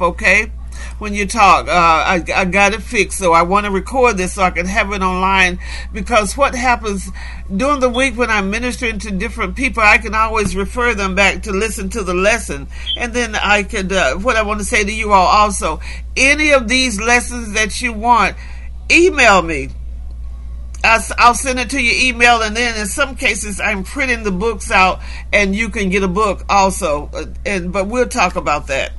okay? When you talk, uh, I, I got it fixed, so I want to record this so I can have it online. Because what happens during the week when I'm ministering to different people, I can always refer them back to listen to the lesson, and then I could. Uh, what I want to say to you all also, any of these lessons that you want, email me I'll send it to your email, and then in some cases, I'm printing the books out, and you can get a book also. Uh, and but we'll talk about that.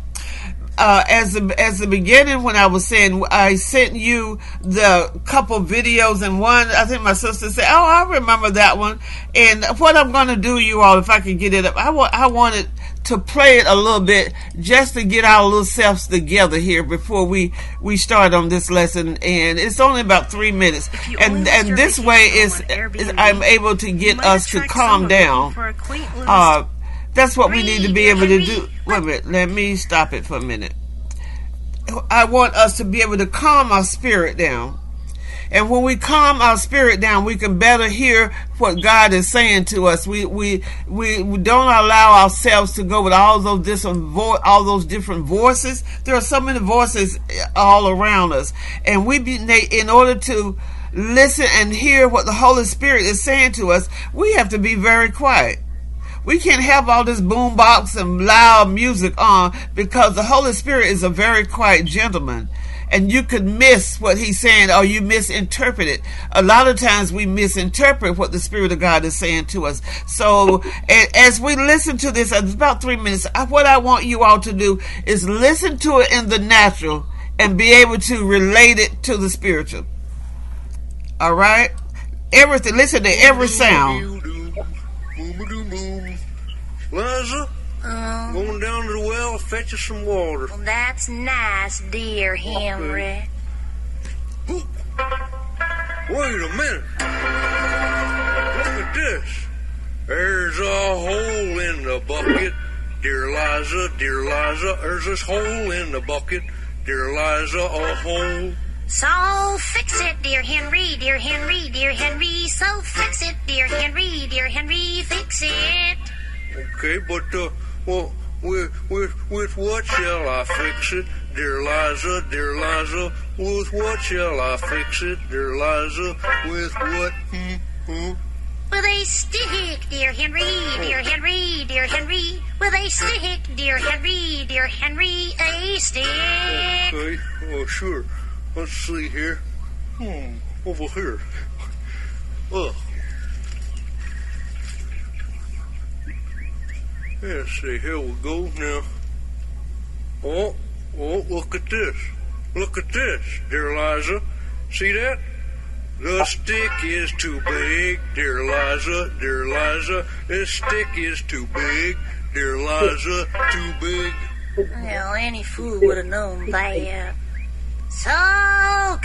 Uh, as the, as the beginning when I was saying I sent you the couple videos and one I think my sister said oh I remember that one. And what I'm going to do you all if I can get it up I want I wanted to play it a little bit just to get our little selves together here before we we start on this lesson. And it's only about three minutes. And and this way is, is i'm able to get us to calm down. uh that's what we need to be able to do wait a minute let me stop it for a minute i want us to be able to calm our spirit down and when we calm our spirit down, we can better hear what God is saying to us. We we we, we don't allow ourselves to go with all those different vo- all those different voices. There are so many voices all around us, and we be in order to listen and hear what the Holy Spirit is saying to us, we have to be very quiet. We can't have all this boombox and loud music on because the Holy Spirit is a very quiet gentleman and you could miss what he's saying or you misinterpret it. A lot of times we misinterpret what the Spirit of God is saying to us. So as we listen to this, it's about three minutes. What I want you all to do is listen to it in the natural and be able to relate it to the spiritual. All right? Everything, listen to every sound. Um, Going down to the well, fetch us some water. Well, that's nice, dear Henry. Okay. Wait a minute. Look at this. There's a hole in the bucket. Dear Liza, dear Liza, there's this hole in the bucket. Dear Liza, a hole. So fix it, dear Henry, dear Henry, dear Henry. So fix it, dear Henry, dear Henry, fix it. Okay, but uh, well, with, with, with what shall I fix it, dear Liza, dear Liza? With what shall I fix it, dear Liza? With what? Hmm, hmm? With a stick, dear Henry, dear Henry, dear Henry. With a stick, dear Henry, dear Henry, a stick. Okay, well, sure. Let's see here. Hmm, over here. Ugh. Let's see, here we go now. Oh, oh, look at this. Look at this, dear Liza. See that? The stick is too big, dear Liza, dear Liza. This stick is too big, dear Liza, too big. Well, any fool would have known that. Uh, so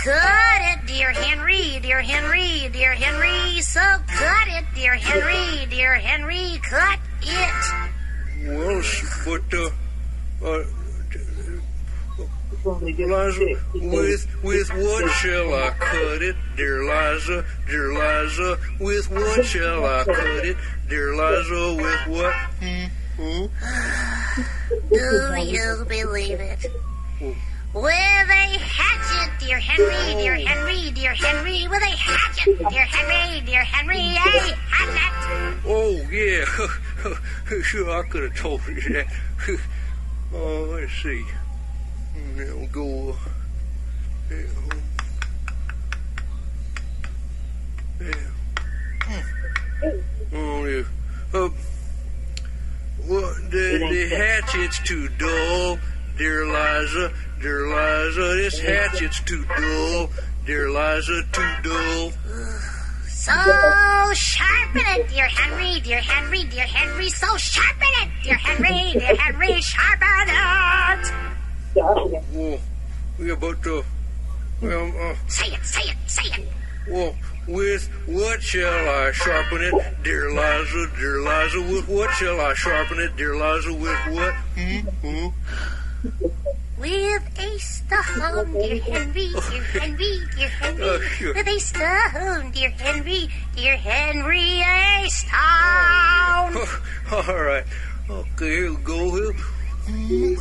cut it, dear Henry, dear Henry, dear Henry. So cut it, dear Henry, dear Henry. Cut it. Well, but, uh, uh, Liza, with, with what shall I cut it, dear Liza, dear Liza? With what shall I cut it, dear Liza? With what? Hmm? Do you believe it? With a hatchet, dear Henry, dear Henry, dear Henry, with a hatchet, dear Henry, dear Henry, a hatchet. Oh, yeah. sure, I could have told you that. oh, let's see. Now we'll go. Uh, yeah. Oh, yeah. Uh, well, the, the hatchet's too dull, dear Liza. Dear Liza, this hatchet's too dull. Dear Liza, too dull. So sharpen it, dear Henry, dear Henry, dear Henry. So sharpen it, dear Henry, dear Henry. Sharpen it. Well, we about to. Well, uh, say it, say it, say it. Well, with what shall I sharpen it, dear Liza, dear Liza? With what shall I sharpen it, dear Liza? With what? Hmm? Hmm? With a stone, dear Henry, dear Henry, dear Henry. Oh, sure. With a stone, dear Henry, dear Henry, a stone. Oh, all right. Okay, here we go. Here.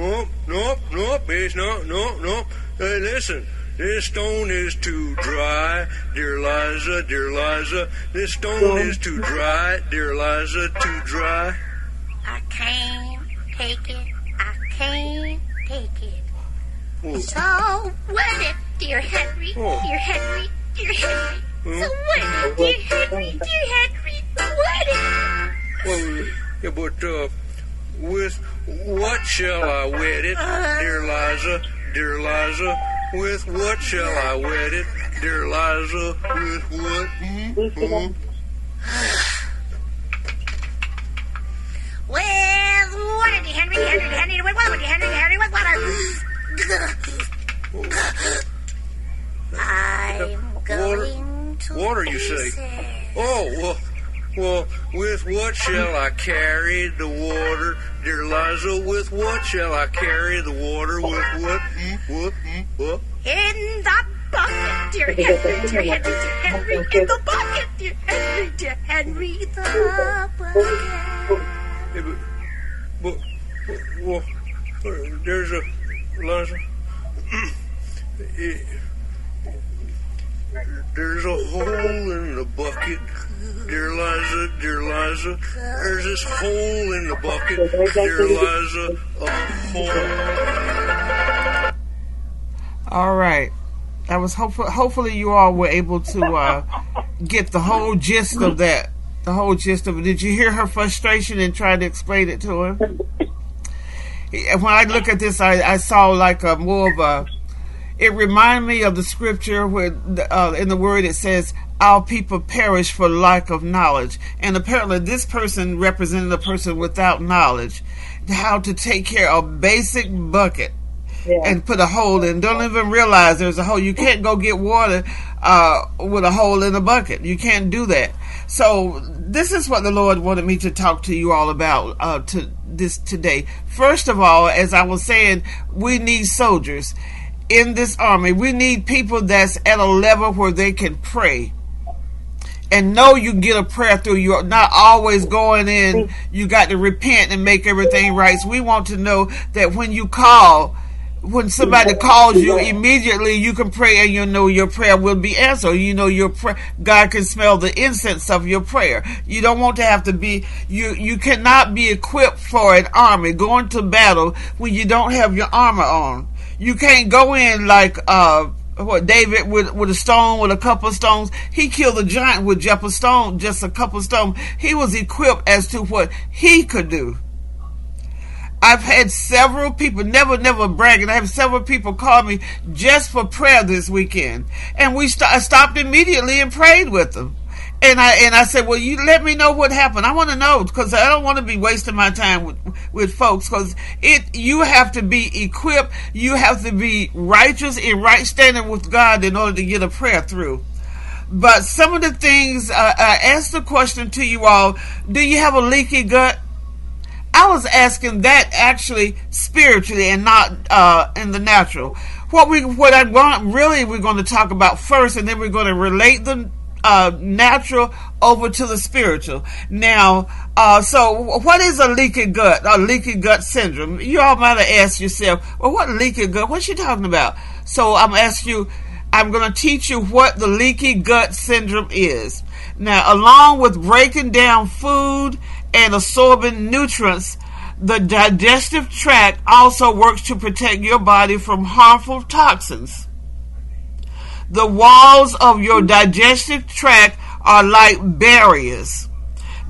Oh, nope, nope, it's not, no, no. Hey, listen, this stone is too dry, dear Liza, dear Liza. This stone is too dry, dear Liza, too dry. I can't take it. I can't take it. So wet it, dear Henry, dear Henry, dear Henry. So wet it, dear Henry, dear Henry. Wet it. well, yeah, but, uh, with what shall I wed it, dear Liza, dear Liza? With what shall I wed it, dear Liza? With what? Hmm? Hmm? With dear Henry, Henry, Henry. With dear Henry, Henry. With water. I'm going to Water, you say? Oh, well, well, with what shall I carry the water, dear Liza? With what shall I carry the water? With what? Hmm? What? Hmm? What? In the bucket, dear Henry, dear Henry, dear Henry. In the bucket, dear Henry, dear Henry. The bucket. Yeah, but, but, well, there's a Liza. There's a hole in the bucket, dear Liza, dear Liza. There's this hole in the bucket, dear Liza. A hole. All right. That was hopefully hopefully you all were able to uh, get the whole gist of that. The whole gist of it. Did you hear her frustration and try to explain it to her? When I look at this, I, I saw like a more of a. It reminded me of the scripture where the, uh, in the word it says, "Our people perish for lack of knowledge," and apparently this person represented a person without knowledge, how to take care of basic bucket Yeah. and put a hole in. Don't even realize there's a hole. You can't go get water uh, with a hole in a bucket. You can't do that. So this is what the Lord wanted me to talk to you all about uh, to this today. First of all, as I was saying, we need soldiers in this army. We need people that's at a level where they can pray and know you get a prayer through. You're not always going in. You got to repent and make everything right. So we want to know that when you call, when somebody calls you, immediately you can pray and you know your prayer will be answered. You know your prayer, God can smell the incense of your prayer. You don't want to have to be, you, you cannot be equipped for an army going to battle when you don't have your armor on. You can't go in like, uh, what David with with a stone with a couple of stones. He killed a giant with just a stone, just a couple of stones. He was equipped as to what he could do. I've had several people, never, never bragging. I have several people call me just for prayer this weekend, and we st- stopped immediately and prayed with them. And I and I said, well, you let me know what happened. I want to know because I don't want to be wasting my time with with folks because it you have to be equipped. You have to be righteous in right standing with God in order to get a prayer through. But some of the things, uh, I asked the question to you all: Do you have a leaky gut? I was asking that actually spiritually and not uh, in the natural. What we what I want really we're going to talk about first, and then we're going to relate the uh, natural over to the spiritual. Now, uh, so what is a leaky gut? A leaky gut syndrome? You all might have asked yourself, well, what leaky gut? What's she talking about? So I'm asking you. I'm going to teach you what the leaky gut syndrome is. Now, along with breaking down food and absorbing nutrients, the digestive tract also works to protect your body from harmful toxins. The walls of your digestive tract are like barriers.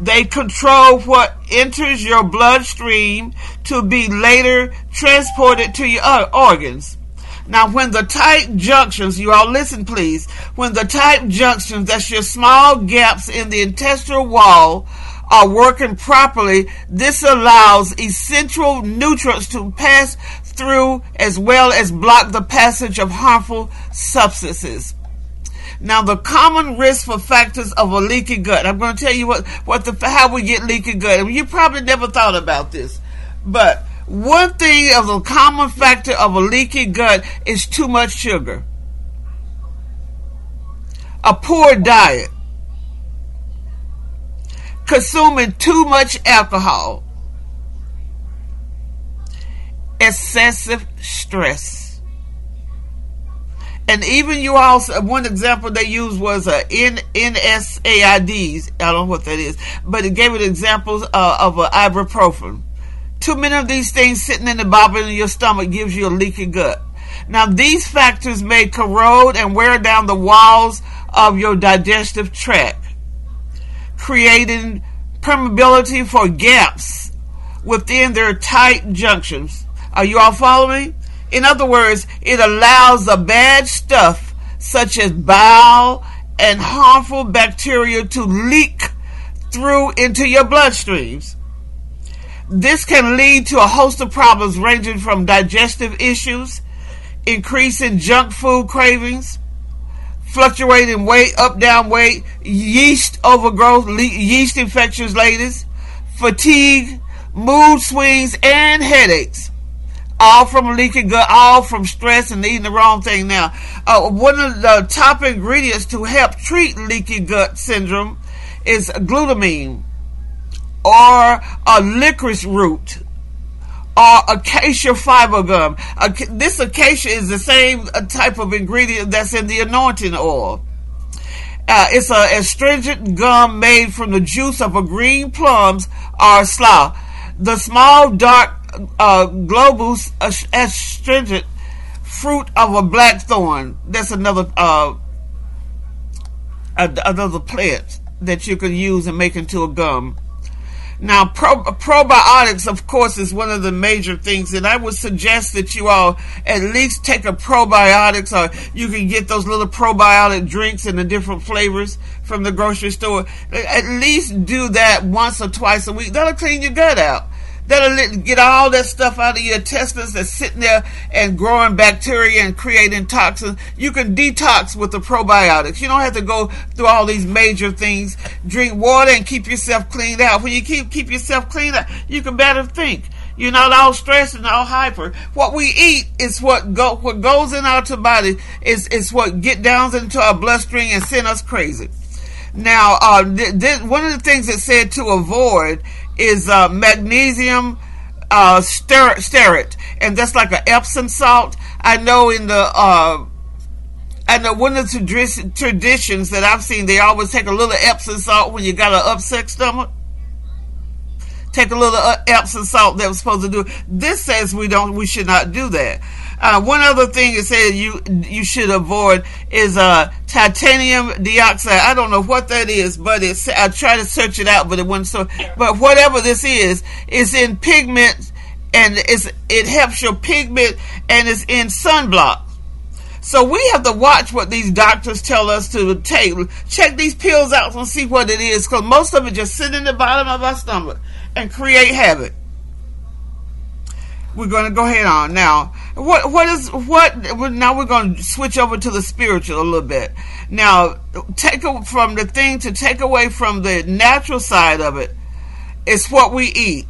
They control what enters your bloodstream to be later transported to your organs. Now, when the tight junctions, you all listen please, when the tight junctions, that's your small gaps in the intestinal wall, are working properly, this allows essential nutrients to pass through as well as block the passage of harmful substances. Now, the common risk for factors of a leaky gut. I'm going to tell you what, what the, how we get leaky gut. You probably never thought about this, but one thing of the common factor of a leaky gut is too much sugar, a poor diet, consuming too much alcohol, excessive stress. And even you also, one example they used was uh, N, NSAIDs. I don't know what that is, but it gave it examples uh, of uh, ibuprofen. Too many of these things sitting in the bottom of your stomach gives you a leaky gut. Now, these factors may corrode and wear down the walls of your digestive tract, creating permeability for gaps within their tight junctions. Are you all following? In other words, it allows the bad stuff, such as bile and harmful bacteria, to leak through into your bloodstreams. This can lead to a host of problems ranging from digestive issues, increasing junk food cravings, fluctuating weight, up down weight, yeast overgrowth, yeast infections, ladies, fatigue, mood swings, and headaches. All from leaky gut, all from stress and eating the wrong thing. Now, uh, one of the top ingredients to help treat leaky gut syndrome is glutamine or a licorice root or acacia fiber gum. This acacia is the same type of ingredient that's in the anointing oil. Uh, it's a astringent gum made from the juice of a green plums or sloe. The small dark uh, globose astringent fruit of a blackthorn. That's another uh, another plant that you can use and make into a gum. Now, pro- probiotics, of course, is one of the major things, and I would suggest that you all at least take a probiotics, or you can get those little probiotic drinks in the different flavors from the grocery store. At least do that once or twice a week. That'll clean your gut out. That'll get all that stuff out of your intestines that's sitting there and growing bacteria and creating toxins. You can detox with the probiotics. You don't have to go through all these major things. Drink water and keep yourself cleaned out. When you keep keep yourself cleaned out, you can better think. You're not all stressed and all hyper. What we eat is what go what goes in our body is is what get down into our bloodstream and send us crazy. Now, uh, th- th- one of the things it said to avoid is uh, magnesium uh, stearate, and that's like an Epsom salt. I know in the uh, I know one of the traditions that I've seen, they always take a little Epsom salt when you got an upset stomach. Take a little uh, Epsom salt that was supposed to do. This says we don't, we should not do that. Uh, one other thing it says you you should avoid is uh, titanium dioxide. I don't know what that is, but it's I tried to search it out, but it wasn't so. But whatever this is, it's in pigment and it's it helps your pigment and it's in sunblock. So we have to watch what these doctors tell us to take. Check these pills out and see what it is, because most of it just sit in the bottom of our stomach and create havoc. We're going to go ahead on now. What what is what? Now we're going to switch over to the spiritual a little bit. Now, take from the thing to take away from the natural side of it is what we eat.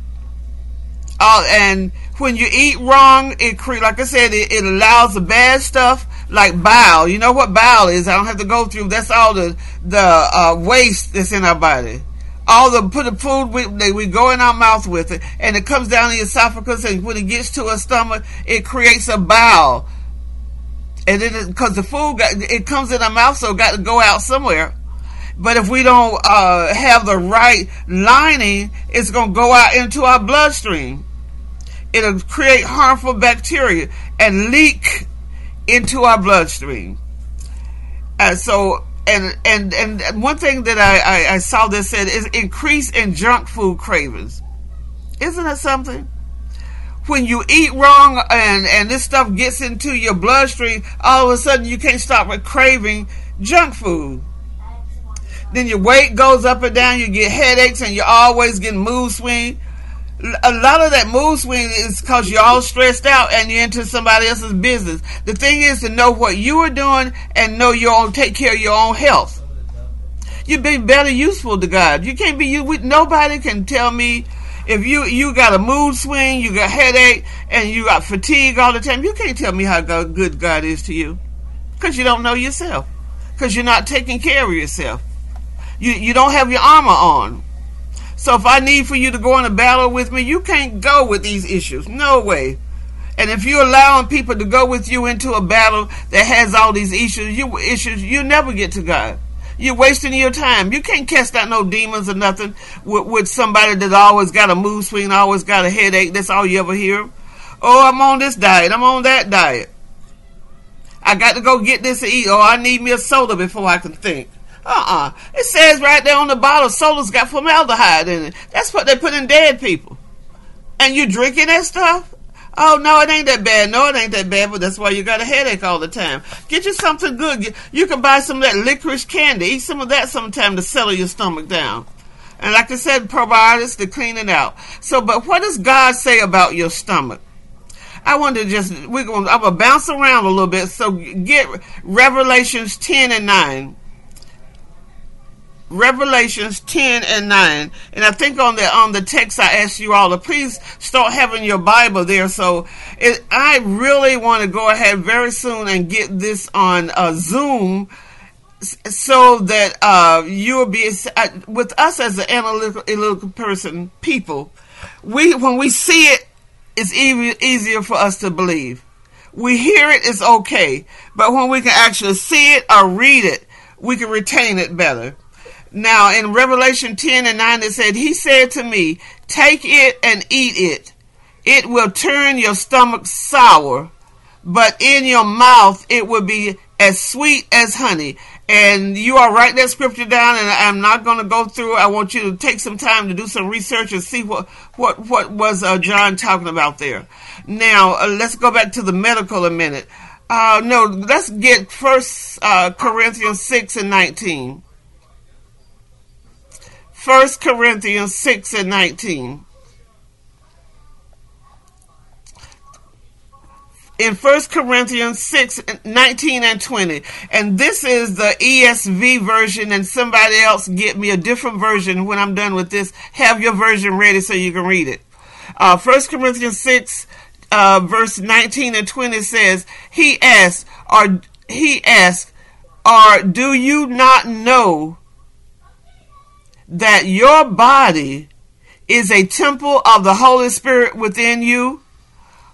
Uh, and when you eat wrong, it cre- like I said, it, it allows the bad stuff like bile. You know what bile is? I don't have to go through. That's all the the uh, waste that's in our body all the put the food we, we go in our mouth with it, and it comes down the esophagus, and when it gets to our stomach, it creates a bowel. And then, because the food got, it comes in our mouth, so it got to go out somewhere. But if we don't uh, have the right lining, it's going to go out into our bloodstream. It'll create harmful bacteria and leak into our bloodstream. And so and and and one thing that I, I, I saw that said is increase in junk food cravings. Isn't that something? When you eat wrong and and this stuff gets into your bloodstream, all of a sudden you can't stop with craving junk food. Then your weight goes up and down. You get headaches, and you're always getting mood swing a lot of that mood swing is because you're all stressed out and you're into somebody else's business. The thing is to know what you are doing and know your own, take care of your own health. You'd be better useful to God. You can't be you. Nobody can tell me if you you got a mood swing, you got headache, and you got fatigue all the time. You can't tell me how good God is to you because you don't know yourself. Because you're not taking care of yourself. You you don't have your armor on. So if I need for you to go in a battle with me, you can't go with these issues. No way. And if you're allowing people to go with you into a battle that has all these issues, you issues, you never get to God. You're wasting your time. You can't cast out no demons or nothing with, with somebody that always got a mood swing, always got a headache. That's all you ever hear. Oh, I'm on this diet. I'm on that diet. I got to go get this to eat. Oh, I need me a soda before I can think. Uh-uh. It says right there on the bottle, soda's got formaldehyde in it. That's what they put in dead people. And you drinking that stuff? Oh no, it ain't that bad. No, it ain't that bad, but that's why you got a headache all the time. Get you something good. You can buy some of that licorice candy. Eat some of that sometime to settle your stomach down. And like I said, probiotics to clean it out. So, but what does God say about your stomach? I want to just we're going. I'm gonna bounce around a little bit. So get Revelations ten and nine. Revelations 10 and 9. And I think on the on the text I asked you all to please start having your Bible there. So it, I really want to go ahead very soon and get this on uh, Zoom so that uh, you'll be uh, with us as an analytical, analytical person, people. We when we see it, it's even easier for us to believe. We hear it, it's okay, but when we can actually see it or read it, we can retain it better. Now, in Revelation 10 and 9, it said, He said to me, Take it and eat it. It will turn your stomach sour, but in your mouth it will be as sweet as honey. And you are write that scripture down, and I'm not going to go through. I want you to take some time to do some research and see what what what was uh, John talking about there. Now, uh, let's go back to the medical a minute. Uh, no, let's get First uh, Corinthians six and nineteen. 1 Corinthians 6 and 19. in 1 Corinthians 6, 19 and 20. And this is the ESV version, and somebody else get me a different version when I'm done with this. Have your version ready so you can read it. Uh, 1 Corinthians 6, uh, verse 19 and 20 says, He asked, or he asked, or do you not know that your body is a temple of the Holy Spirit within you,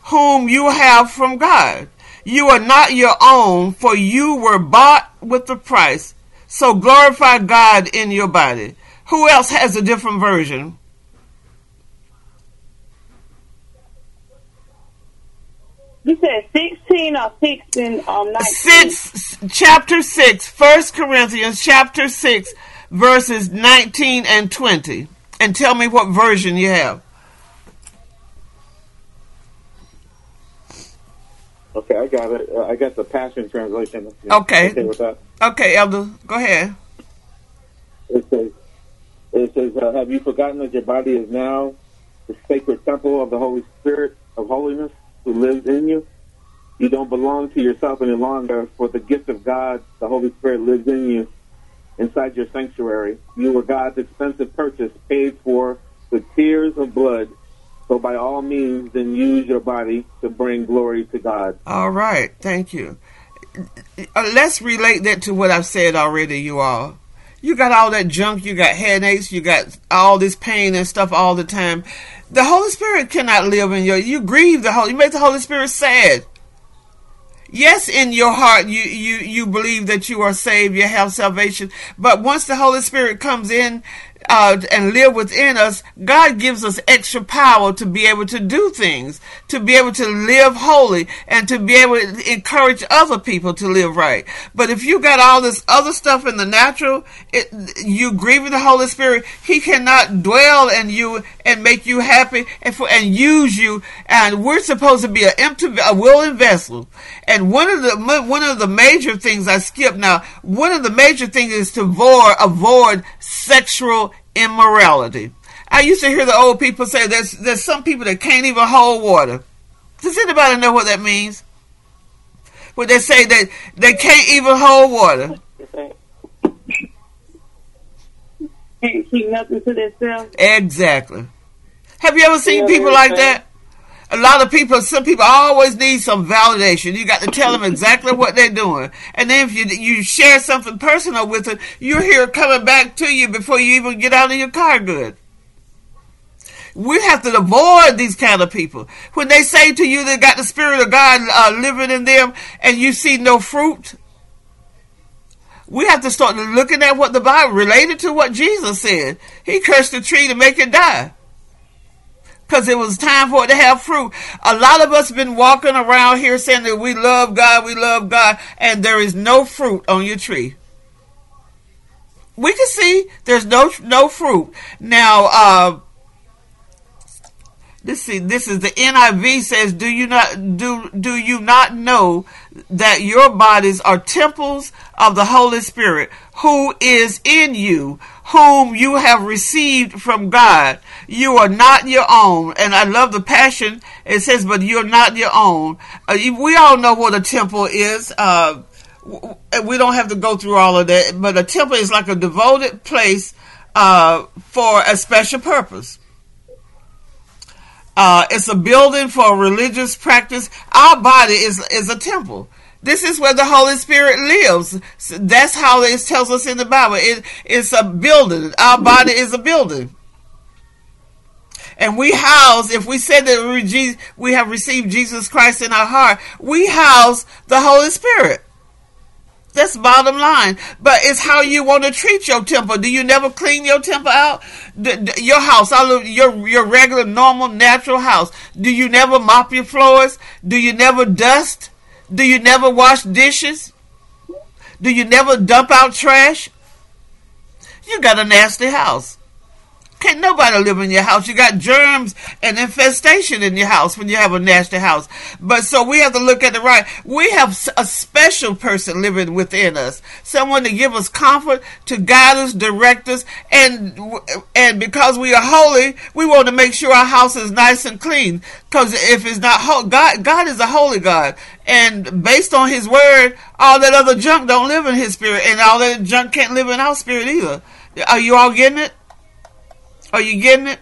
whom you have from God. You are not your own, for you were bought with the price. So glorify God in your body. Who else has a different version? You said 16 or 16 um, 19? Six, chapter 6, 1 Corinthians chapter 6, verses 19 and 20 and tell me what version you have. Okay, I got it. Uh, I got the Passion Translation. Okay. Okay with that? Okay, Elder, go ahead. It says, it says uh, Have you forgotten that your body is now the sacred temple of the Holy Spirit of holiness who lives in you? You don't belong to yourself any longer, for the gift of God, the Holy Spirit, lives in you inside your sanctuary. You were God's expensive purchase paid for with tears of blood. So by all means, then use your body to bring glory to God. All right. Thank you. Uh, let's relate that to what I've said already, you all. You got all that junk, you got headaches, you got all this pain and stuff all the time. The Holy Spirit cannot live in you. You grieve the Holy, you make the Holy Spirit sad yes, in your heart you, you, you believe that you are saved, you have salvation. But once the Holy Spirit comes in uh, and live within us, God gives us extra power to be able to do things, to be able to live holy, and to be able to encourage other people to live right. But if you got all this other stuff in the natural, it, you grieving the Holy Spirit, He cannot dwell in you and make you happy and, for, and use you. And we're supposed to be an empty, a willing vessel. And one of the one of the major things I skip now, one of the major things is to avoid avoid sexual immorality. I used to hear the old people say there's there's some people that can't even hold water. Does anybody know what that means? When they say that they can't even hold water. Can't keep nothing to themselves. Exactly. Have you ever seen people like that? A lot of people, some people always need some validation. You got to tell them exactly what they're doing. And then if you, you share something personal with them, you hear it coming back to you before you even get out of your car good. We have to avoid these kind of people. When they say to you they got the Spirit of God uh, living in them and you see no fruit, we have to start looking at what the Bible related to what Jesus said. He cursed the tree to make it die. Because it was time for it to have fruit. A lot of us have been walking around here saying that we love God, we love God, and there is no fruit on your tree. We can see there's no no fruit. Now, uh, this see this is the NIV says, "Do you not do do you not know that your bodies are temples of the Holy Spirit, who is in you, whom you have received from God? You are not your own." And I love the passion. It says, "But you're not your own." Uh, we all know what a temple is. Uh, we don't have to go through all of that, but a temple is like a devoted place uh, for a special purpose. Uh, it's a building for religious practice. Our body is is a temple. This is where the Holy Spirit lives. That's how it tells us in the Bible. It, it's a building. Our body is a building. And we house, if we said that we have received Jesus Christ in our heart, we house the Holy Spirit. That's bottom line. But it's how you want to treat your temple. Do you never clean your temple out? your house, your your regular, normal, natural house. Do you never mop your floors? Do you never dust? Do you never wash dishes? Do you never dump out trash? You got a nasty house. Can't nobody live in your house. You got germs and infestation in your house when you have a nasty house. But so we have to look at the right. We have a special person living within us, someone to give us comfort, to guide us, direct us, and and because we are holy, we want to make sure our house is nice and clean. Because if it's not holy, God, God is a holy God, and based on His word, all that other junk don't live in His spirit, and all that junk can't live in our spirit either. Are you all getting it? Are you getting it?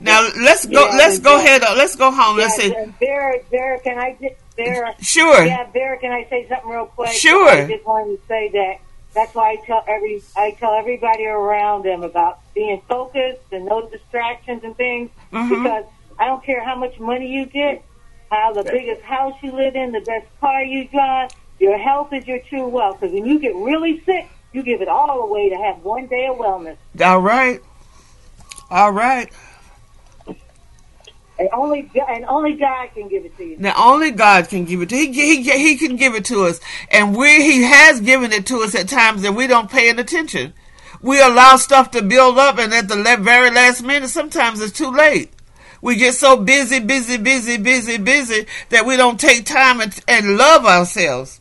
Now let's go. Yeah, let's go ahead. Let's go home. Yeah, let's say, Vera, Vera, can I just Vera? Sure. Yeah, Vera, can I say something real quick? Sure. I just wanted to say that that's why I tell every I tell everybody around them about being focused and no distractions and things mm-hmm. because I don't care how much money you get, how the biggest house you live in, the best car you drive. Your health is your true wealth. Because when you get really sick, you give it all away to have one day of wellness. All right. All right. And only and only God can give it to you. Now only God can give it to he, he he can give it to us, and we he has given it to us at times that we don't pay attention. We allow stuff to build up, and at the very last minute, sometimes it's too late. We get so busy, busy, busy, busy, busy that we don't take time and, and love ourselves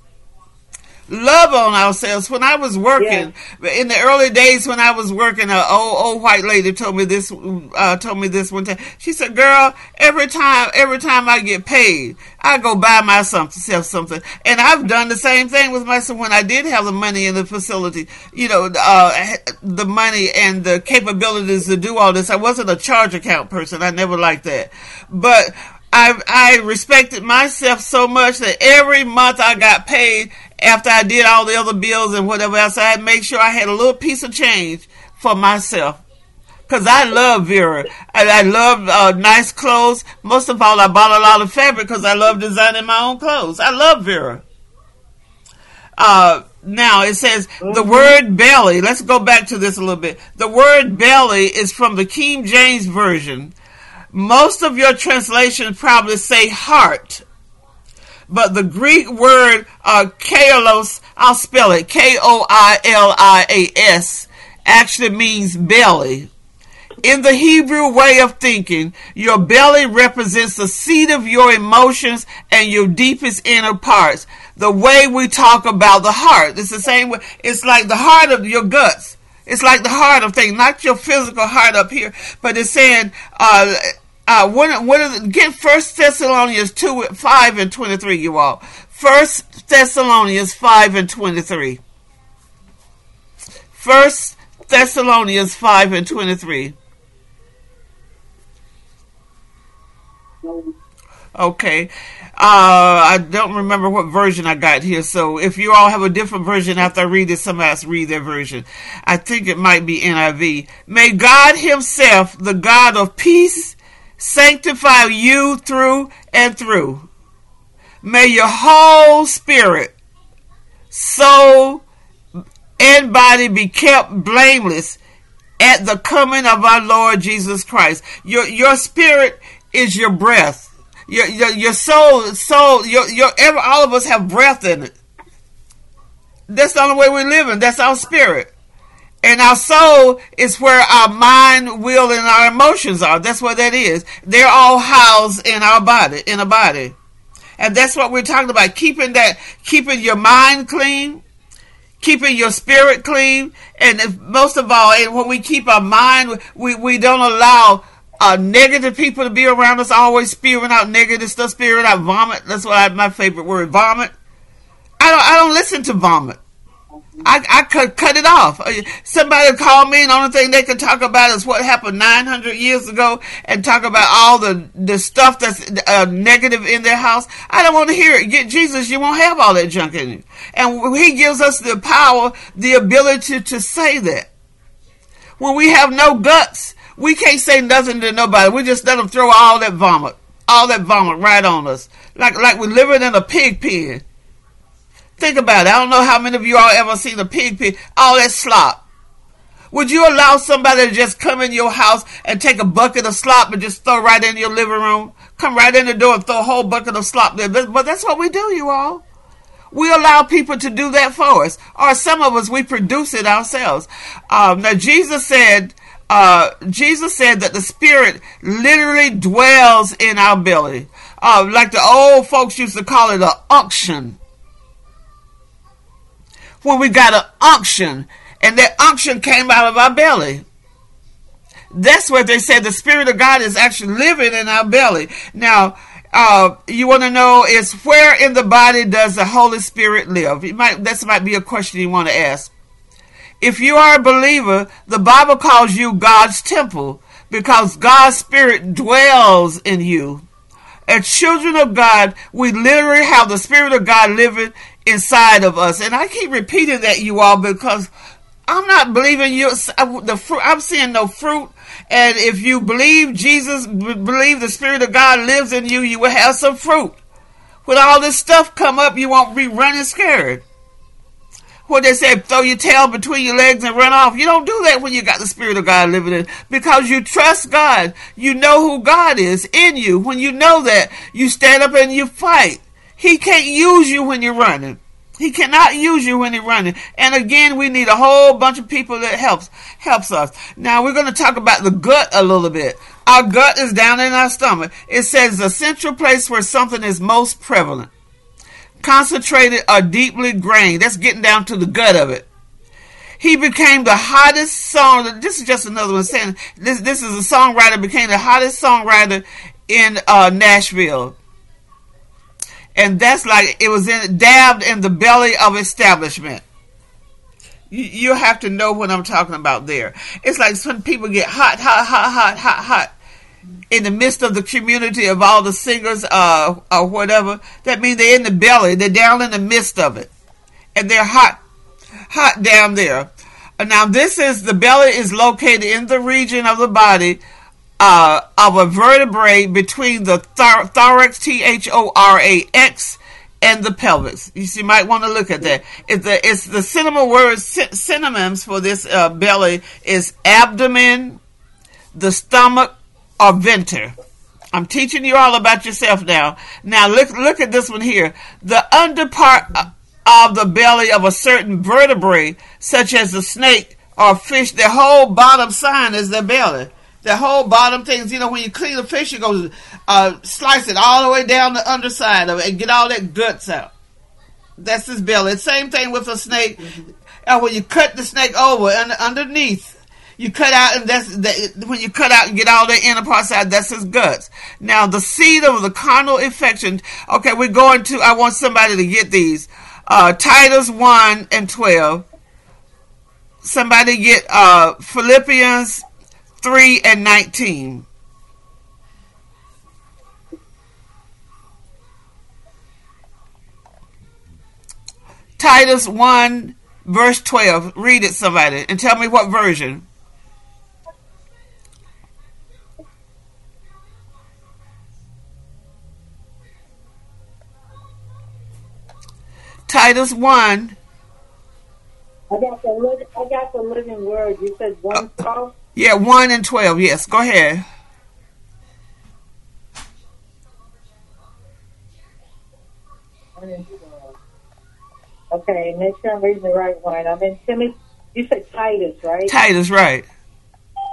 love on ourselves. When I was working yeah. in the early days, when I was working, an old old white lady told me this. Uh, told me this one time. She said, "Girl, every time, every time I get paid, I go buy myself something." And I've done the same thing with myself when I did have the money in the facility. You know, uh, the money and the capabilities to do all this. I wasn't a charge account person. I never liked that, but. I, I respected myself so much that every month I got paid after I did all the other bills and whatever else, I had to make sure I had a little piece of change for myself. Cause I love Vera. I, I love uh, nice clothes. Most of all, I bought a lot of fabric because I love designing my own clothes. I love Vera. Uh, now it says mm-hmm. the word belly. Let's go back to this a little bit. The word belly is from the King James version. Most of your translations probably say heart but the Greek word uh, I'll spell it K O I L I A S, actually means belly. In the Hebrew way of thinking, your belly represents the seat of your emotions and your deepest inner parts. The way we talk about the heart. It's the same way. It's like the heart of your guts. It's like the heart of things, not your physical heart up here, but it's saying, uh, uh, what, what is it? Get First Thessalonians 2, 5 and 23, you all. First Thessalonians 5 and 23. First Thessalonians 5 and 23. Okay. Uh, I don't remember what version I got here, so if you all have a different version after I read it, somebody else read their version. I think it might be NIV. May God Himself, the God of peace, sanctify you through and through. May your whole spirit, soul, and body be kept blameless at the coming of our Lord Jesus Christ. Your your spirit is your breath. Your your, your soul soul your your every, all of us have breath in it. That's the only way we're living. That's our spirit. And our soul is where our mind, will, and our emotions are. That's what that is. They're all housed in our body, in a body. And that's what we're talking about. Keeping that, keeping your mind clean, keeping your spirit clean, and if, most of all, when we keep our mind, we, we don't allow uh, negative people to be around us, always spewing out negative stuff, spewing out vomit. That's what I, have my favorite word, vomit. I don't, I don't listen to vomit. I, I could cut it off. Uh, somebody call me, and the only thing they can talk about is what happened 900 years ago, and talk about all the the stuff that's uh, negative in their house. I don't want to hear it. Get Jesus, you won't have all that junk in you. And He gives us the power, the ability to say that. When we have no guts, we can't say nothing to nobody. We just let them throw all that vomit, all that vomit right on us, like like we're living in a pig pen. Think about it. I don't know how many of you all ever seen a pig pen. All that slop. Would you allow somebody to just come in your house and take a bucket of slop and just throw right in your living room? Come right in the door and throw a whole bucket of slop there. But that's what we do, you all. We allow people to do that for us. Or some of us, we produce it ourselves. Um, now, Jesus said, uh, Jesus said that the Spirit literally dwells in our belly. Uh, like the old folks used to call it an unction when we got an unction, and that unction came out of our belly. That's what they said. The Spirit of God is actually living in our belly. Now, uh, you want to know is where in the body does the Holy Spirit live? Might that might be a question you want to ask. If you are a believer, the Bible calls you God's temple because God's Spirit dwells in you. As children of God, we literally have the Spirit of God living inside of us. And I keep repeating that, you all, because I'm not believing you. Uh, the fruit, I'm seeing no fruit. And if you believe Jesus, believe the Spirit of God lives in you, you will have some fruit. When all this stuff come up, you won't be running scared. What they say, throw your tail between your legs and run off. You don't do that when you got the Spirit of God living in because you trust God. You know who God is in you. When you know that, you stand up and you fight. He can't use you when you're running. He cannot use you when you're running. And again, we need a whole bunch of people that helps helps us. Now we're going to talk about the gut a little bit. Our gut is down in our stomach. It says the central place where something is most prevalent, concentrated or deeply grained. That's getting down to the gut of it. He became the hottest song. This is just another one saying this. This is a songwriter became the hottest songwriter in uh, Nashville and that's like it was in, dabbed in the belly of establishment. You, have to know what I'm talking about there. It's like when people get hot, hot, hot, hot, hot, hot in the midst of the community of all the singers uh, or whatever. That means they're in the belly. They're down in the midst of it, and they're hot, hot down there. Now this is the belly is located in the region of the body uh, of a vertebrae between the thor- thorax, T H O R A X, and the pelvis. You, see, you might want to look at that. It's the, it's the synonyms for this uh, belly is abdomen, the stomach, or venter. I'm teaching you all about yourself now. Now look look at this one here. The under part of the belly of a certain vertebrae, such as a snake or fish, the whole bottom sign is the belly the whole bottom things. You know, when you clean the fish, you go uh, slice it all the way down the underside of it and get all that guts out. That's his belly. Same thing with a snake. Mm-hmm. And when you cut the snake over and underneath, you cut out, and that's the, when you cut out and get all the inner parts out. That's his guts. Now, the seed of the carnal infection. Okay, we're going to. I want somebody to get these. Uh, Titus one and twelve. Somebody get uh, Philippians 3 and 19. Titus 1, verse 12. Read it, somebody, and tell me what version. Titus 1. I got the living, I got the living word. You said one uh, yeah, 1 and 12. Yes, go ahead. One and twelve. Okay, make sure I'm reading the right one. I'm in Timothy. You said Titus, right? Titus, right.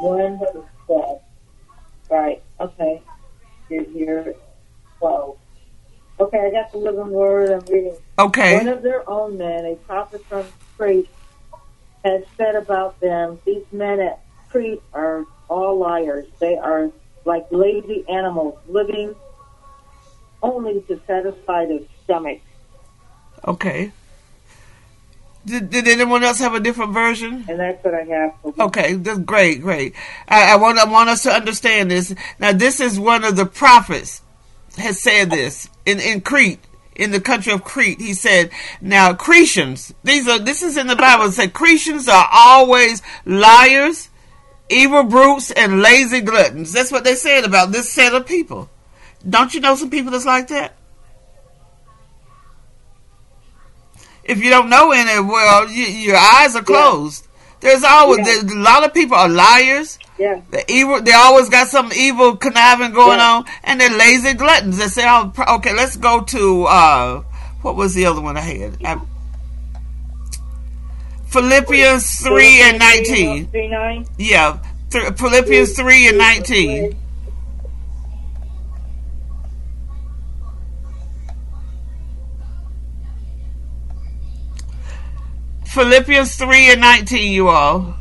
One to twelve. Right. Okay. You're here. Twelve. Okay, I got the living word. I'm reading. Okay. One of their own men, a prophet from Crete, has said about them, these men at Crete are all liars. They are like lazy animals, living only to satisfy their stomach. Okay. Did, did anyone else have a different version? And that's what I have Okay, that's great, great. I, I want I want us to understand this. Now, this is one of the prophets has said this in in Crete, in the country of Crete. He said, "Now Cretians, these are this is in the Bible. It said Cretians are always liars, evil brutes, and lazy gluttons." That's what they said about this set of people. Don't you know some people that's like that? If you don't know any, well, you, your eyes are closed. There's always Yeah. there's, a lot of people are liars. Yeah. The evil, they always got some evil conniving going Yeah. on, and they're lazy gluttons. They say, "Oh, okay, let's go to uh, what was the other one I had? I, Philippians three and nineteen. Three nine. Yeah, th- Philippians three and nineteen. Philippians three and nineteen. You all.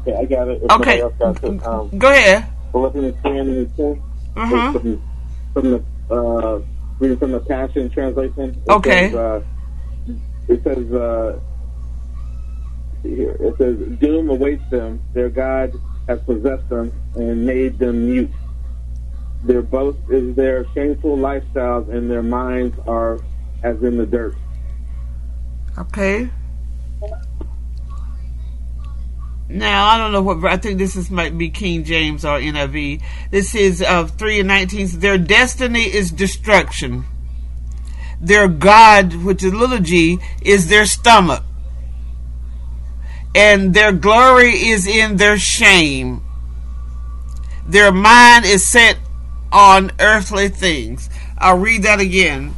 Okay, I got it. If Okay. got it, um, Go ahead. Philippians 3 and 10. Mhm. From, from the, uh, reading from the Passion Translation. It Okay. Says, uh, it says, uh, see here, it says, Doom awaits them. Their God has possessed them and made them mute. Their boast is their shameful lifestyles, and their minds are as in the dirt. Okay. Now I don't know what I think this is might be King James or NIV. This is uh, three and nineteen. Their destiny is destruction. Their God, which is little g, is their stomach, and their glory is in their shame. Their mind is set on earthly things. I'll read that again.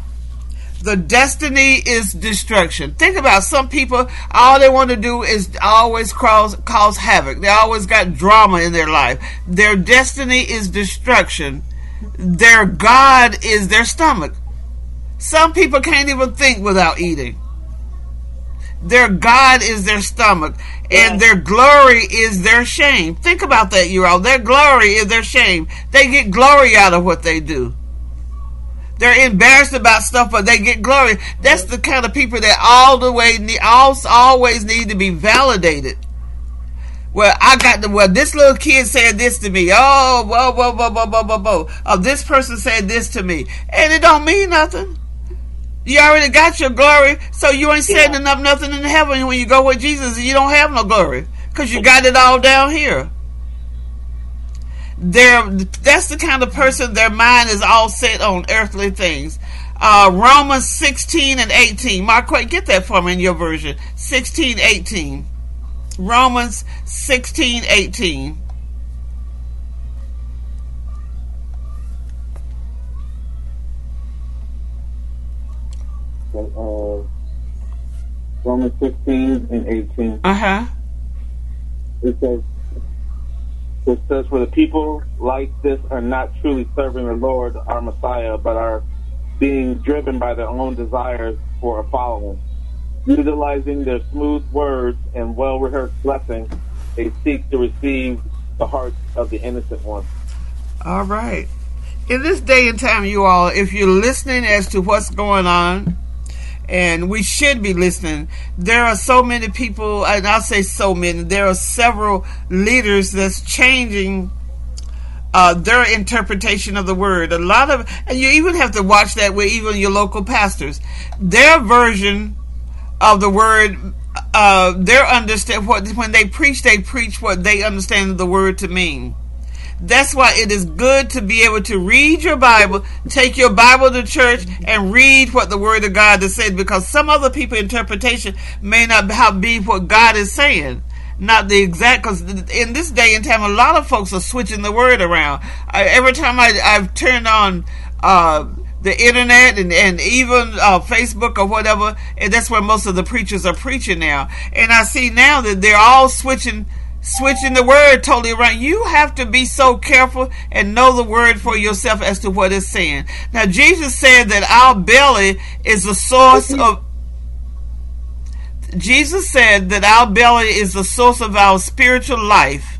The destiny is destruction. Think about some people, all they want to do is always cause, cause havoc. They always got drama in their life. Their destiny is destruction. Their God is their stomach. Some people can't even think without eating. Their God is their stomach, and their glory is their shame. Think about that, you all. Their glory is their shame. They get glory out of what they do. They're embarrassed about stuff, but they get glory. That's the kind of people that all the way need, all, always need to be validated. Well, I got the well. This little kid said this to me. Oh, whoa, whoa, whoa, whoa, whoa, whoa, whoa. Oh, this person said this to me, and it don't mean nothing. You already got your glory, so you ain't setting up nothing in heaven when you go with Jesus. You don't have no glory because you got it all down here. They're, that's the kind of person their mind is all set on earthly things. Uh, Romans 16 and 18. Mark, wait, get that for me in your version. 16, 18. Romans 16, 18. Uh, Romans 16 and 18. Uh huh. It says, it says, for the people like this are not truly serving the Lord, our Messiah, but are being driven by their own desires for a following. Utilizing their smooth words and well rehearsed blessings, they seek to receive the hearts of the innocent ones. All right. In this day and time, you all, if you're listening as to what's going on, and we should be listening, there are so many people, and I'll say so many, there are several leaders that's changing uh, their interpretation of the word. A lot of, and you even have to watch that with even your local pastors. Their version of the word uh, their understand what when they preach, they preach what they understand the word to mean. That's why it is good to be able to read your Bible, take your Bible to church, and read what the Word of God has said. Because some other people' interpretation may not be what God is saying not the exact because in this day and time a lot of folks are switching the word around I, every time I, i've turned on uh, the internet and, and even uh, facebook or whatever and that's where most of the preachers are preaching now and i see now that they're all switching switching the word totally around you have to be so careful and know the word for yourself as to what it's saying. Now jesus said that our belly is the source of Jesus said that our belly is the source of our spiritual life.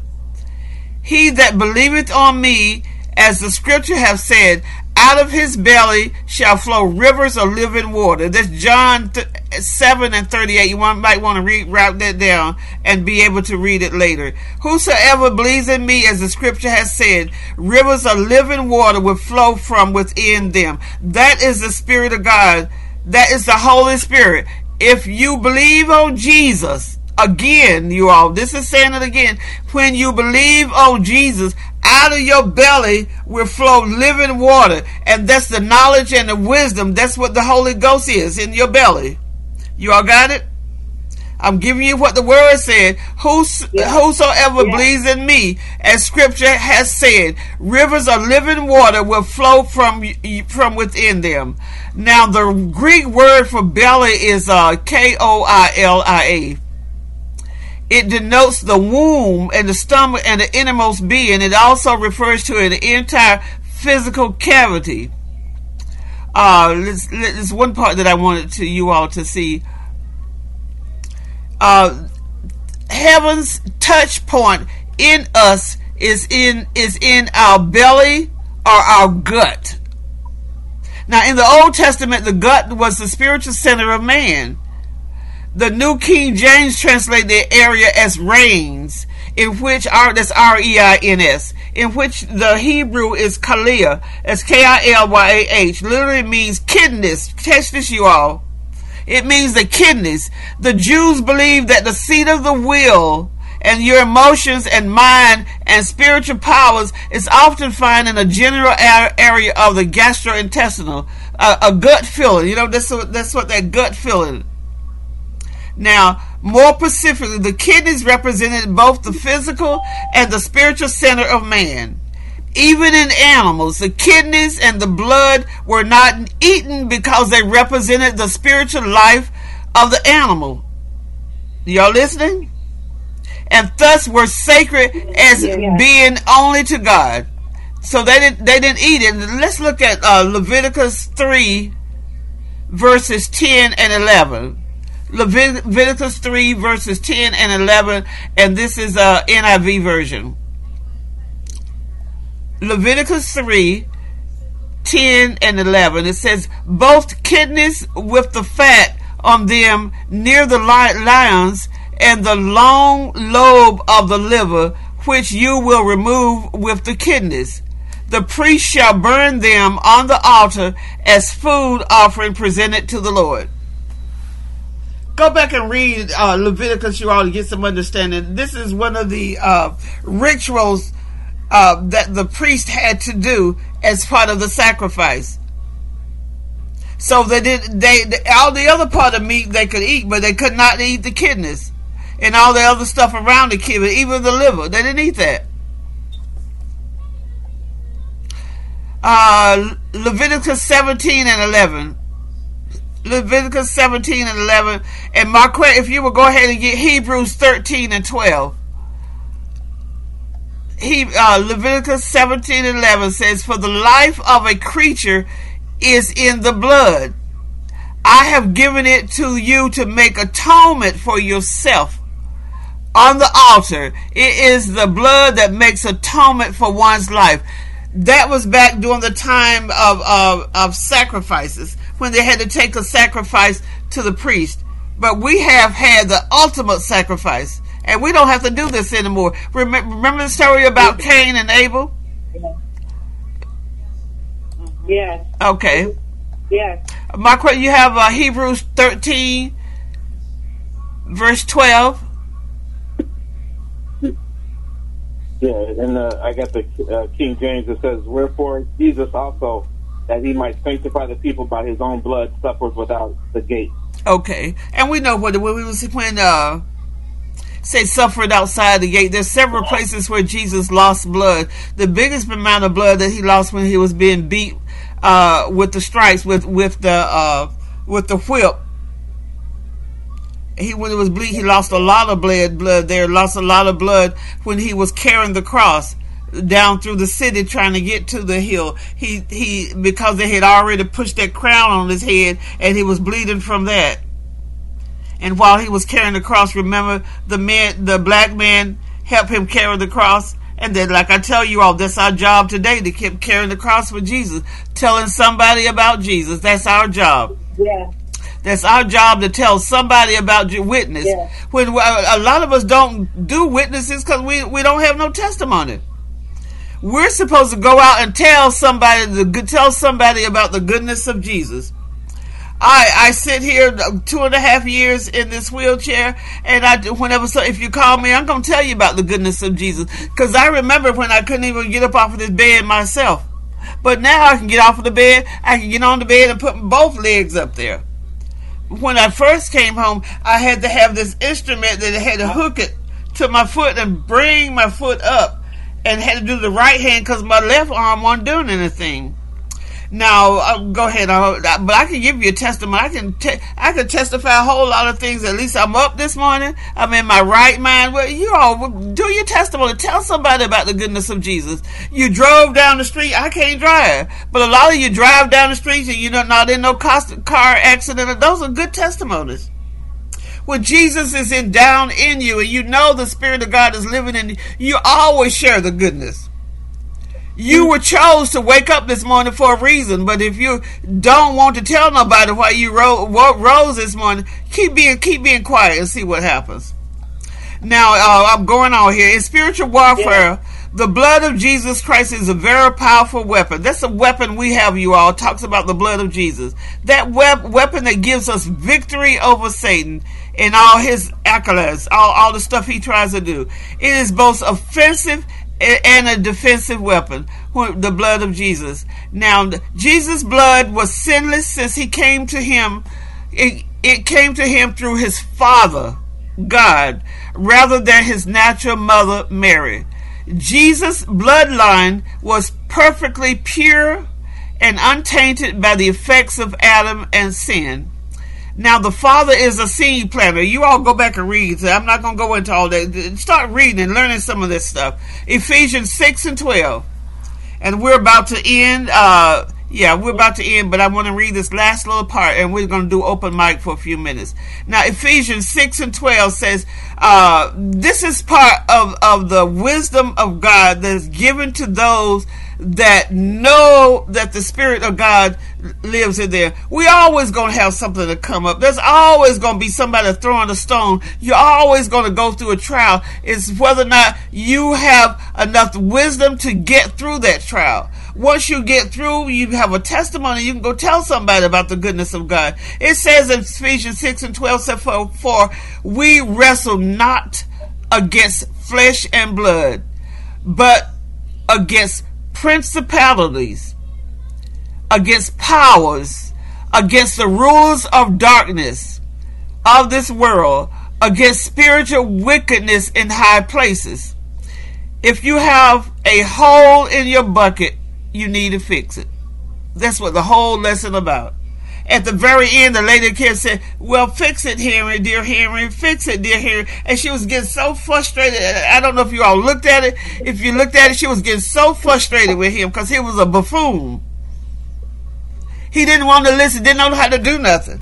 He that believeth on me, as the scripture have said, out of his belly shall flow rivers of living water. That's John 7 and 38. You might want to read, write that down and be able to read it later. Whosoever believes in me, as the scripture has said, rivers of living water will flow from within them. That is the Spirit of God. That is the Holy Spirit if you believe on Jesus, again, you all, this is saying it again, when you believe on Jesus, out of your belly will flow living water. And that's the knowledge and the wisdom. That's what the Holy Ghost is in your belly. You all got it? I'm giving you what the word said. Whos, yeah. Whosoever yeah. believes in me, as scripture has said, rivers of living water will flow from, from within them. Now, the Greek word for belly is uh, K O I L I A. It denotes the womb and the stomach and the innermost being. It also refers to an entire physical cavity. Uh, this, this one part that I wanted to you all to see uh, heaven's touch point in us is in is in our belly or our gut. Now, in the Old Testament, the gut was the spiritual center of man. The New King James translate the area as reins, in which are that's R E I N S, in which the Hebrew is Kalia, as K I L Y A H, literally means kidneys. Catch this, you all. It means the kidneys. The Jews believe that the seat of the will and your emotions and mind and spiritual powers is often found in a general area of the gastrointestinal, a, a gut feeling. You know, that's what, that's what that gut feeling. Now, more specifically, the kidneys represented both the physical and the spiritual center of man. Even in animals, the kidneys and the blood were not eaten because they represented the spiritual life of the animal. Y'all listening? And thus were sacred as yeah. being only to God. So they didn't they didn't eat it. Let's look at uh, Leviticus three, verses ten and eleven. Leviticus 3 verses 10 and 11 and this is uh, a NIV version. Leviticus 3 10 and 11. It says, Both kidneys with the fat on them near the lions and the long lobe of the liver, which you will remove with the kidneys. The priest shall burn them on the altar as food offering presented to the Lord. Go back and read uh, Leviticus, you all to get some understanding. This is one of the uh, rituals uh, that the priest had to do as part of the sacrifice. So they did they, all the other part of meat they could eat, but they could not eat the kidneys and all the other stuff around the kidney, even the liver. They didn't eat that. Uh, Leviticus 17 and 11. Leviticus 17 and 11. And Mark, if you will go ahead and get Hebrews 13 and 12 he uh, Leviticus 17 and 11 says, For the life of a creature is in the blood. I have given it to you to make atonement for yourself on the altar. It is the blood that makes atonement for one's life. That was back during the time of, of, of sacrifices when they had to take a sacrifice to the priest. But we have had the ultimate sacrifice and we don't have to do this anymore. Remember, remember the story about Cain and Abel? Yes. Okay. Yes. My question, you have uh, Hebrews 13, verse 12. Yeah, and uh, I got the uh, King James that says, "Wherefore Jesus also, that he might sanctify the people by his own blood, suffered without the gate." Okay, and we know what when we was when uh say suffered outside the gate. There's several places where Jesus lost blood. The biggest amount of blood that he lost when he was being beat uh, with the stripes with with the uh, with the whip. He when it was bleed, he lost a lot of blood. Blood there, lost a lot of blood when he was carrying the cross down through the city trying to get to the hill. He he because they had already pushed that crown on his head and he was bleeding from that. And while he was carrying the cross, remember the man, the black man helped him carry the cross. And then, like I tell you all, that's our job today to keep carrying the cross for Jesus, telling somebody about Jesus. That's our job. Yeah. That's our job to tell somebody about your witness. Yeah. When uh, a lot of us don't do witnesses because we, we don't have no testimony. We're supposed to go out and tell somebody to tell somebody about the goodness of Jesus. I I sit here two and a half years in this wheelchair, and I whenever so if you call me, I'm gonna tell you about the goodness of Jesus because I remember when I couldn't even get up off of this bed myself, but now I can get off of the bed, I can get on the bed and put both legs up there. When I first came home, I had to have this instrument that had to hook it to my foot and bring my foot up, and had to do the right hand because my left arm wasn't doing anything. Now, uh, go ahead. Uh, but I can give you a testimony. I can te- I can testify a whole lot of things. At least I'm up this morning. I'm in my right mind. Well, you all do your testimony. Tell somebody about the goodness of Jesus. You drove down the street. I can't drive, but a lot of you drive down the streets and you're not in no car accident. Those are good testimonies when Jesus is in down in you and you know the Spirit of God is living in you, you always share the goodness. You were chose to wake up this morning for a reason, but if you don't want to tell nobody why you ro- rose this morning, keep being keep being quiet and see what happens. Now uh, I'm going on here in spiritual warfare. Yeah. The blood of Jesus Christ is a very powerful weapon. That's a weapon we have, you all. Talks about the blood of Jesus. That weapon that gives us victory over Satan and all his accolades, all, all the stuff he tries to do. It is both offensive and a defensive weapon, the blood of Jesus. Now, Jesus' blood was sinless since he came to him. It, it came to him through his Father, God, rather than his natural mother, Mary. Jesus' bloodline was perfectly pure and untainted by the effects of Adam and sin. Now the Father is a seed planter. You all go back and read. So I'm not going to go into all that. Start reading and learning some of this stuff. Ephesians 6 and 12. And we're about to end. Uh, yeah, we're about to end, but I want to read this last little part, and we're going to do open mic for a few minutes. Now, Ephesians 6 and 12 says, uh, This is part of, of the wisdom of God that is given to those that know that the Spirit of God lives in there. We always gonna have something to come up. There's always gonna be somebody throwing a stone. You're always gonna go through a trial. It's whether or not you have enough wisdom to get through that trial. Once you get through, you have a testimony. You can go tell somebody about the goodness of God. It says in Ephesians 6 and 12, said, for, for we wrestle not against flesh and blood, but against principalities, against powers, against the rulers of darkness of this world, against spiritual wickedness in high places. If you have a hole in your bucket, you need to fix it. That's what the whole lesson about. At the very end, the lady kid said, Well, fix it, Henry, dear Henry, fix it, dear Henry. And she was getting so frustrated. I don't know if you all looked at it. If you looked at it, she was getting so frustrated with him because he was a buffoon. He didn't want to listen, didn't know how to do nothing.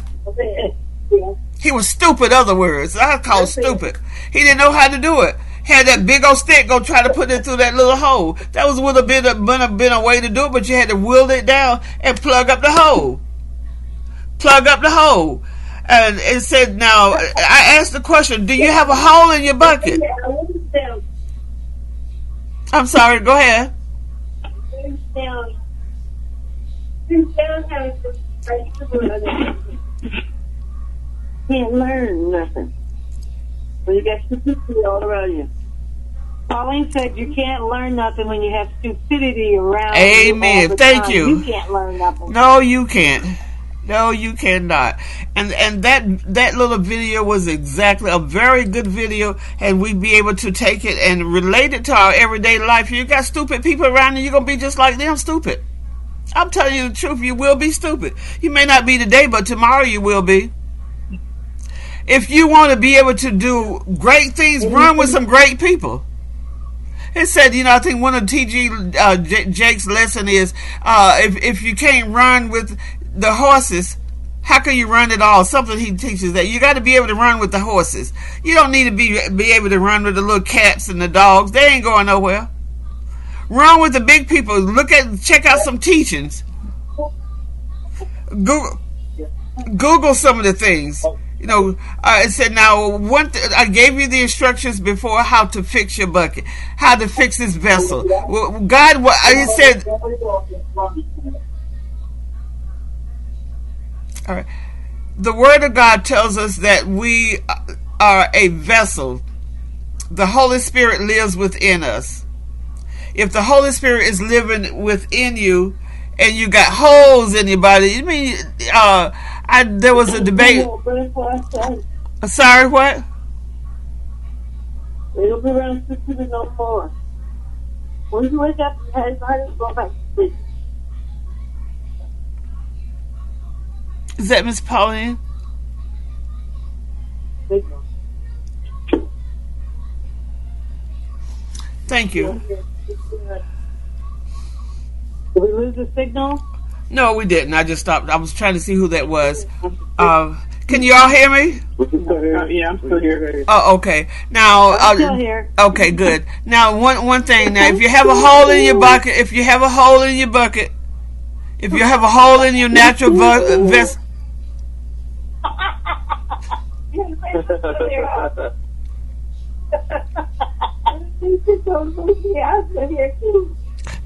He was stupid, other words. I call stupid. He didn't know how to do it. Had that big old stick go try to put it through that little hole. That was would have been a, been a, been a way to do it, but you had to wield it down and plug up the hole plug up the hole. And it said, now, I asked the question, do you have a hole in your bucket? I'm sorry, go ahead. Can't learn nothing. When you got stupidity all around you. Pauline said you can't learn nothing when you have stupidity around you. Amen. Thank time. you. You can't learn nothing. No, you can't. No, you cannot. And and that that little video was exactly a very good video, and we'd be able to take it and relate it to our everyday life. You got stupid people around you, you're gonna be just like them, stupid. I'm telling you the truth. You will be stupid. You may not be today, but tomorrow you will be. If you want to be able to do great things, run with some great people. It said, you know, I think one of T.D. uh, Jakes' lesson is uh, if if you can't run with the horses, how can you run at all? Something he teaches that you got to be able to run with the horses. You don't need to be be able to run with the little cats and the dogs. They ain't going nowhere. Run with the big people. Look at check out some teachings. Google Google some of the things. You know, uh, said now one. Th- I gave you the instructions before how to fix your bucket, how to fix this vessel. God, what it said. All right. The Word of God tells us that we are a vessel. The Holy Spirit lives within us. If the Holy Spirit is living within you, and you got holes in your body, you mean? Uh, I there was a debate. Sorry, what? Don't be around stupidity no more. When you wake up, you have to go back to sleep. Is that Miss Pauline? Signal. Thank you. Did we lose the signal? No, we didn't. I just stopped. I was trying to see who that was. Uh, can you all hear me? What's it say? Uh, yeah, I'm still here. Oh, okay. Now, I'm still uh, here. okay, good. Now, one one thing. Now, if you have a hole in your bucket, if you have a hole in your bucket, if you have a hole in your natural bu- vessel,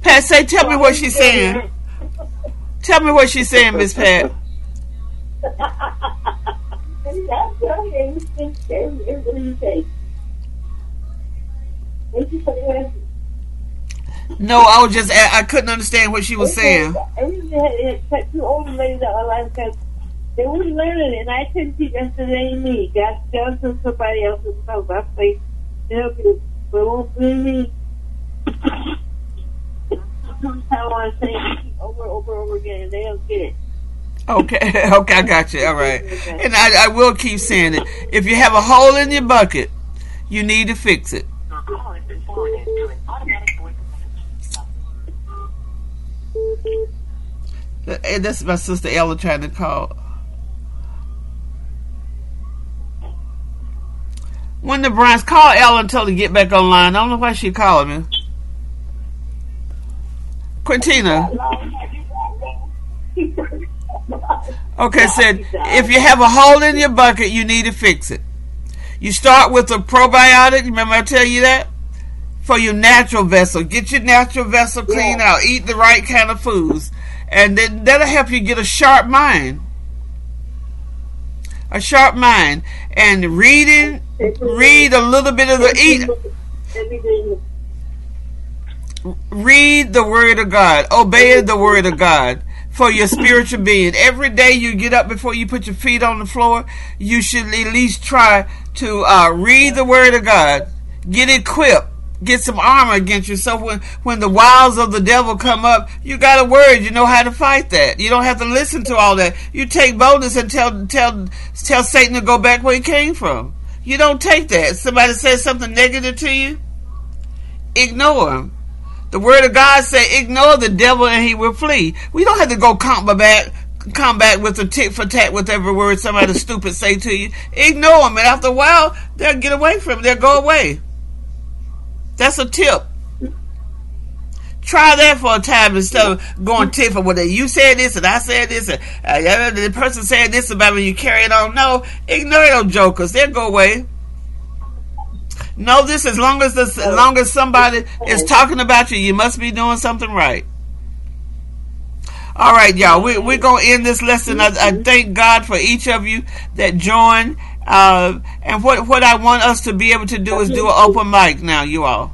Pat, say, tell me what she's saying. Tell me what she's saying, Miss Pat. No, I was just I couldn't understand what she was saying. They were learning, and I couldn't teach them to they me. God tells them somebody else's stuff. I say, help you, but it won't be me. Sometimes I want to say it over, over, over again, and they don't get it. Okay, okay, I got you. All right, and I, I will keep saying it. If you have a hole in your bucket, you need to fix it. To that's my sister Ella trying to call. When the Bryants call Ellen, tell her to get back online. I don't know why she calling me. Quintina. Okay, said if you have a hole in your bucket, you need to fix it. You start with a probiotic. Remember I tell you that for your natural vessel. Get your natural vessel clean out. Eat the right kind of foods, and then that'll help you get a sharp mind. A sharp mind and reading. Read a little bit of the eat. Read the word of God, obey the word of God for your spiritual being. Every day you get up before you put your feet on the floor, you should at least try to uh, read the word of God. Get equipped. Get some armor against you. So when, when the wiles of the devil come up, you got a word. You know how to fight that. You don't have to listen to all that. You take boldness and tell tell tell Satan to go back where he came from. You don't take that. Somebody says something negative to you, ignore him. The word of God say, ignore the devil and he will flee. We don't have to go combat combat with a tit for tat with every word somebody stupid say to you. Ignore them, and after a while, they'll get away from it. They'll go away. That's a tip. Try that for a time instead of going tit for what you said this and I said this and uh, the person said this about me. You carry it on. No, ignore those jokers. They'll go away. Know this as long as this, as long as somebody is talking about you, you must be doing something right. All right, y'all. We, we're going to end this lesson. I, I thank God for each of you that joined. Uh, and what what I want us to be able to do is do an open mic now, you all.